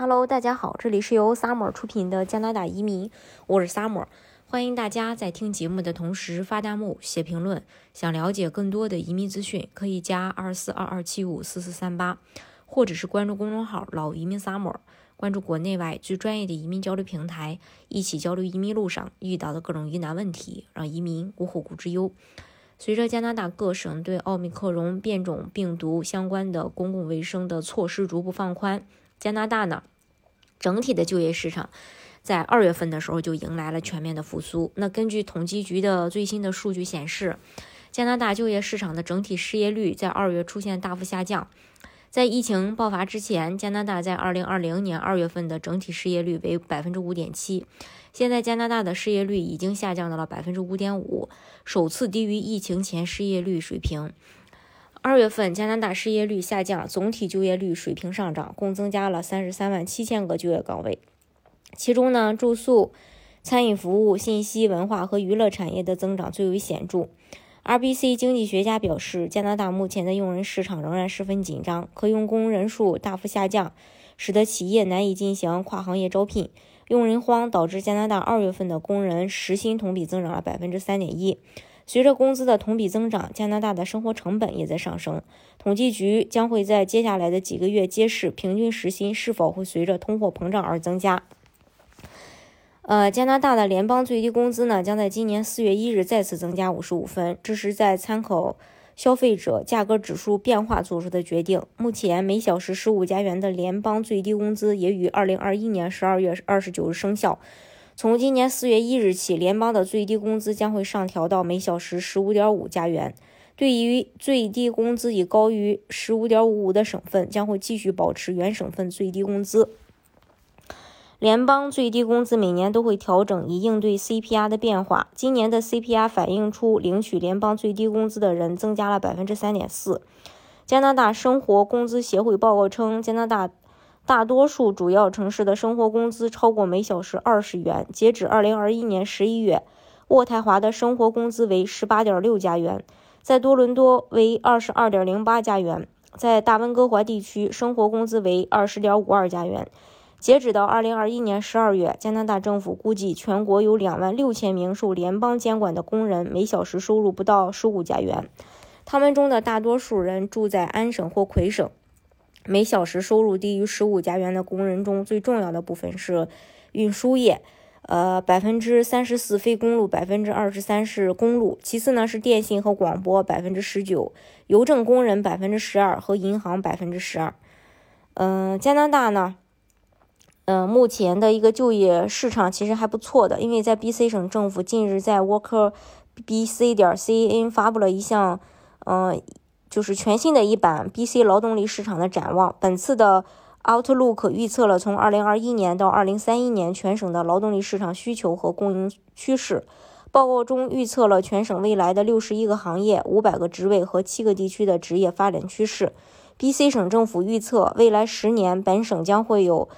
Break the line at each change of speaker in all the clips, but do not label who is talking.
Hello，大家好，这里是由 Summer 出品的加拿大移民，我是 Summer，欢迎大家在听节目的同时发弹幕、写评论。想了解更多的移民资讯，可以加二四二二七五四四三八，或者是关注公众号“老移民 Summer”，关注国内外最专业的移民交流平台，一起交流移民路上遇到的各种疑难问题，让移民无后顾之忧。随着加拿大各省对奥密克戎变种病毒相关的公共卫生的措施逐步放宽。加拿大呢，整体的就业市场在二月份的时候就迎来了全面的复苏。那根据统计局的最新的数据显示，加拿大就业市场的整体失业率在二月出现大幅下降。在疫情爆发之前，加拿大在二零二零年二月份的整体失业率为百分之五点七，现在加拿大的失业率已经下降到了百分之五点五，首次低于疫情前失业率水平。二月份，加拿大失业率下降，总体就业率水平上涨，共增加了三十三万七千个就业岗位。其中呢，住宿、餐饮服务、信息文化和娱乐产业的增长最为显著。RBC 经济学家表示，加拿大目前的用人市场仍然十分紧张，可用工人数大幅下降，使得企业难以进行跨行业招聘。用人荒导致加拿大二月份的工人时薪同比增长了百分之三点一。随着工资的同比增长，加拿大的生活成本也在上升。统计局将会在接下来的几个月揭示平均时薪是否会随着通货膨胀而增加。呃，加拿大的联邦最低工资呢，将在今年四月一日再次增加五十五分，这是在参考消费者价格指数变化做出的决定。目前每小时十五加元的联邦最低工资也于二零二一年十二月二十九日生效。从今年四月一日起，联邦的最低工资将会上调到每小时十五点五加元。对于最低工资已高于十五点五五的省份，将会继续保持原省份最低工资。联邦最低工资每年都会调整，以应对 CPI 的变化。今年的 CPI 反映出领取联邦最低工资的人增加了百分之三点四。加拿大生活工资协会报告称，加拿大。大多数主要城市的生活工资超过每小时二十元。截止二零二一年十一月，渥太华的生活工资为十八点六加元，在多伦多为二十二点零八加元，在大温哥华地区生活工资为二十点五二加元。截止到二零二一年十二月，加拿大政府估计全国有两万六千名受联邦监管的工人，每小时收入不到十五加元。他们中的大多数人住在安省或魁省。每小时收入低于十五加元的工人中，最重要的部分是运输业，呃，百分之三十四非公路，百分之二十三是公路。其次呢是电信和广播，百分之十九，邮政工人百分之十二和银行百分之十二。嗯，加拿大呢，嗯，目前的一个就业市场其实还不错的，因为在 BC 省政府近日在 Worker BC 点 CN 发布了一项，嗯。就是全新的一版 BC 劳动力市场的展望。本次的 Outlook 预测了从2021年到2031年全省的劳动力市场需求和供应趋势。报告中预测了全省未来的61个行业、500个职位和7个地区的职业发展趋势。BC 省政府预测，未来十年本省将会有，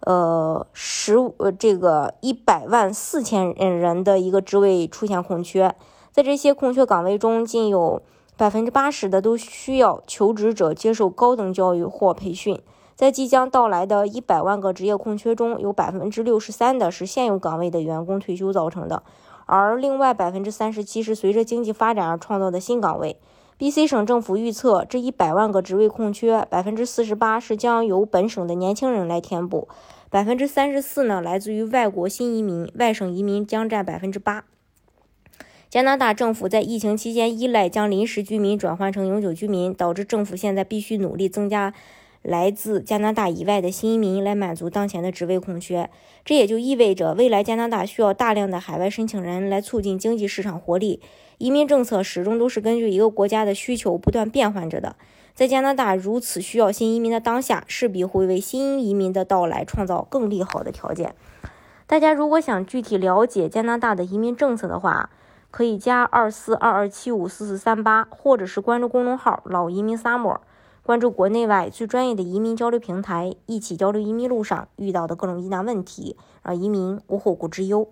呃，十呃这个一百万四千人的一个职位出现空缺。在这些空缺岗位中，仅有百分之八十的都需要求职者接受高等教育或培训。在即将到来的一百万个职业空缺中，有百分之六十三的是现有岗位的员工退休造成的，而另外百分之三十七是随着经济发展而创造的新岗位。B.C 省政府预测，这一百万个职位空缺，百分之四十八是将由本省的年轻人来填补，百分之三十四呢来自于外国新移民，外省移民将占百分之八。加拿大政府在疫情期间依赖将临时居民转换成永久居民，导致政府现在必须努力增加来自加拿大以外的新移民来满足当前的职位空缺。这也就意味着，未来加拿大需要大量的海外申请人来促进经济市场活力。移民政策始终都是根据一个国家的需求不断变换着的。在加拿大如此需要新移民的当下，势必会为新移民的到来创造更利好的条件。大家如果想具体了解加拿大的移民政策的话，可以加二四二二七五四四三八，或者是关注公众号“老移民 summer”，关注国内外最专业的移民交流平台，一起交流移民路上遇到的各种疑难问题，让移民无后顾之忧。